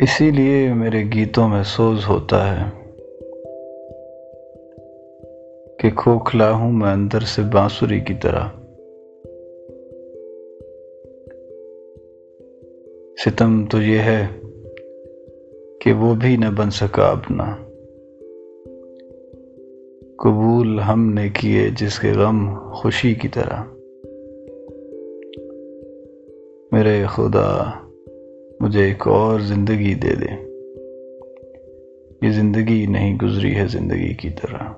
اسی لیے میرے گیتوں میں سوز ہوتا ہے کہ کھوکھلا ہوں میں اندر سے بانسری کی طرح۔ ستم تو یہ ہے کہ وہ بھی نہ بن سکا اپنا۔ قبول ہم نے کیے جس کے غم خوشی کی طرح۔ میرے خدا، مجھے ایک اور زندگی دے دے۔ یہ زندگی نہیں گزری ہے زندگی کی طرح۔